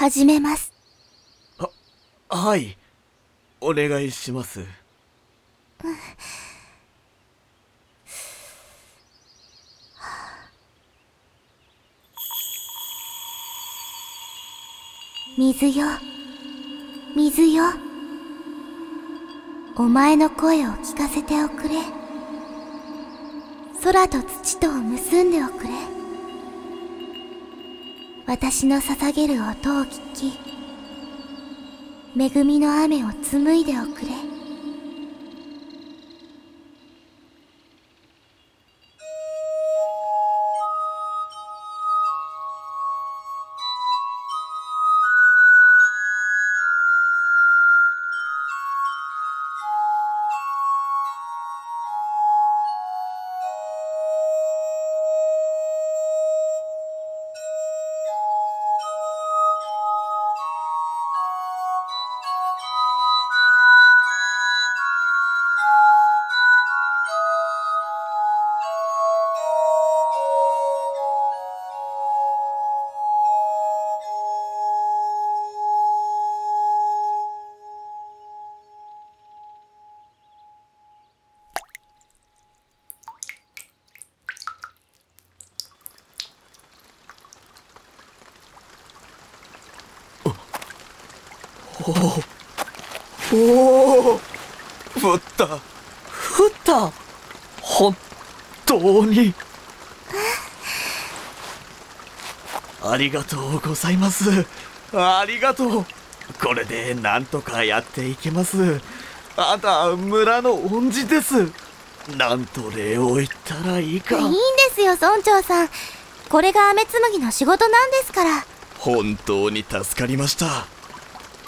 始めます。はい。お願いします。水よ、水よ。お前の声を聞かせておくれ。空と土とを結んでおくれ。私の捧げる音を聞き、恵みの雨を紡いでおくれ。おお降った。降った本当に。ありがとうございます。ありがとう。これでなんとかやっていけます。あんた、村の恩師です。なんと礼を言ったらいいか。いいんですよ、村長さん。これが雨紡ぎの仕事なんですから。本当に助かりました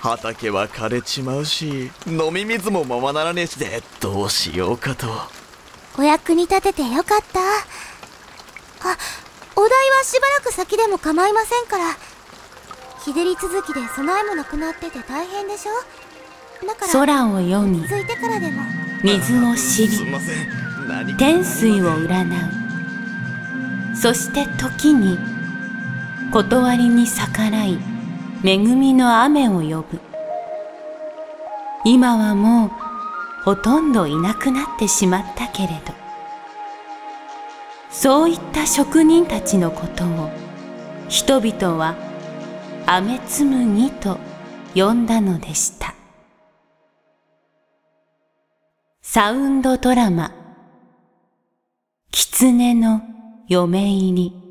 畑は枯れちまうし飲み水もままならねえしでどうしようかとお役に立ててよかった。あ、お題はしばらく先でも構いませんから。日照り続きで備えもなくなってて大変でしょ？だから、空を読みついてからでも。水を知り天水を占うそして時に断りに逆らい恵みの雨を呼ぶ。今はもうほとんどいなくなってしまったけれど。そういった職人たちのことを人々は雨紡ぎと呼んだのでした。サウンドドラマ狐の嫁入り。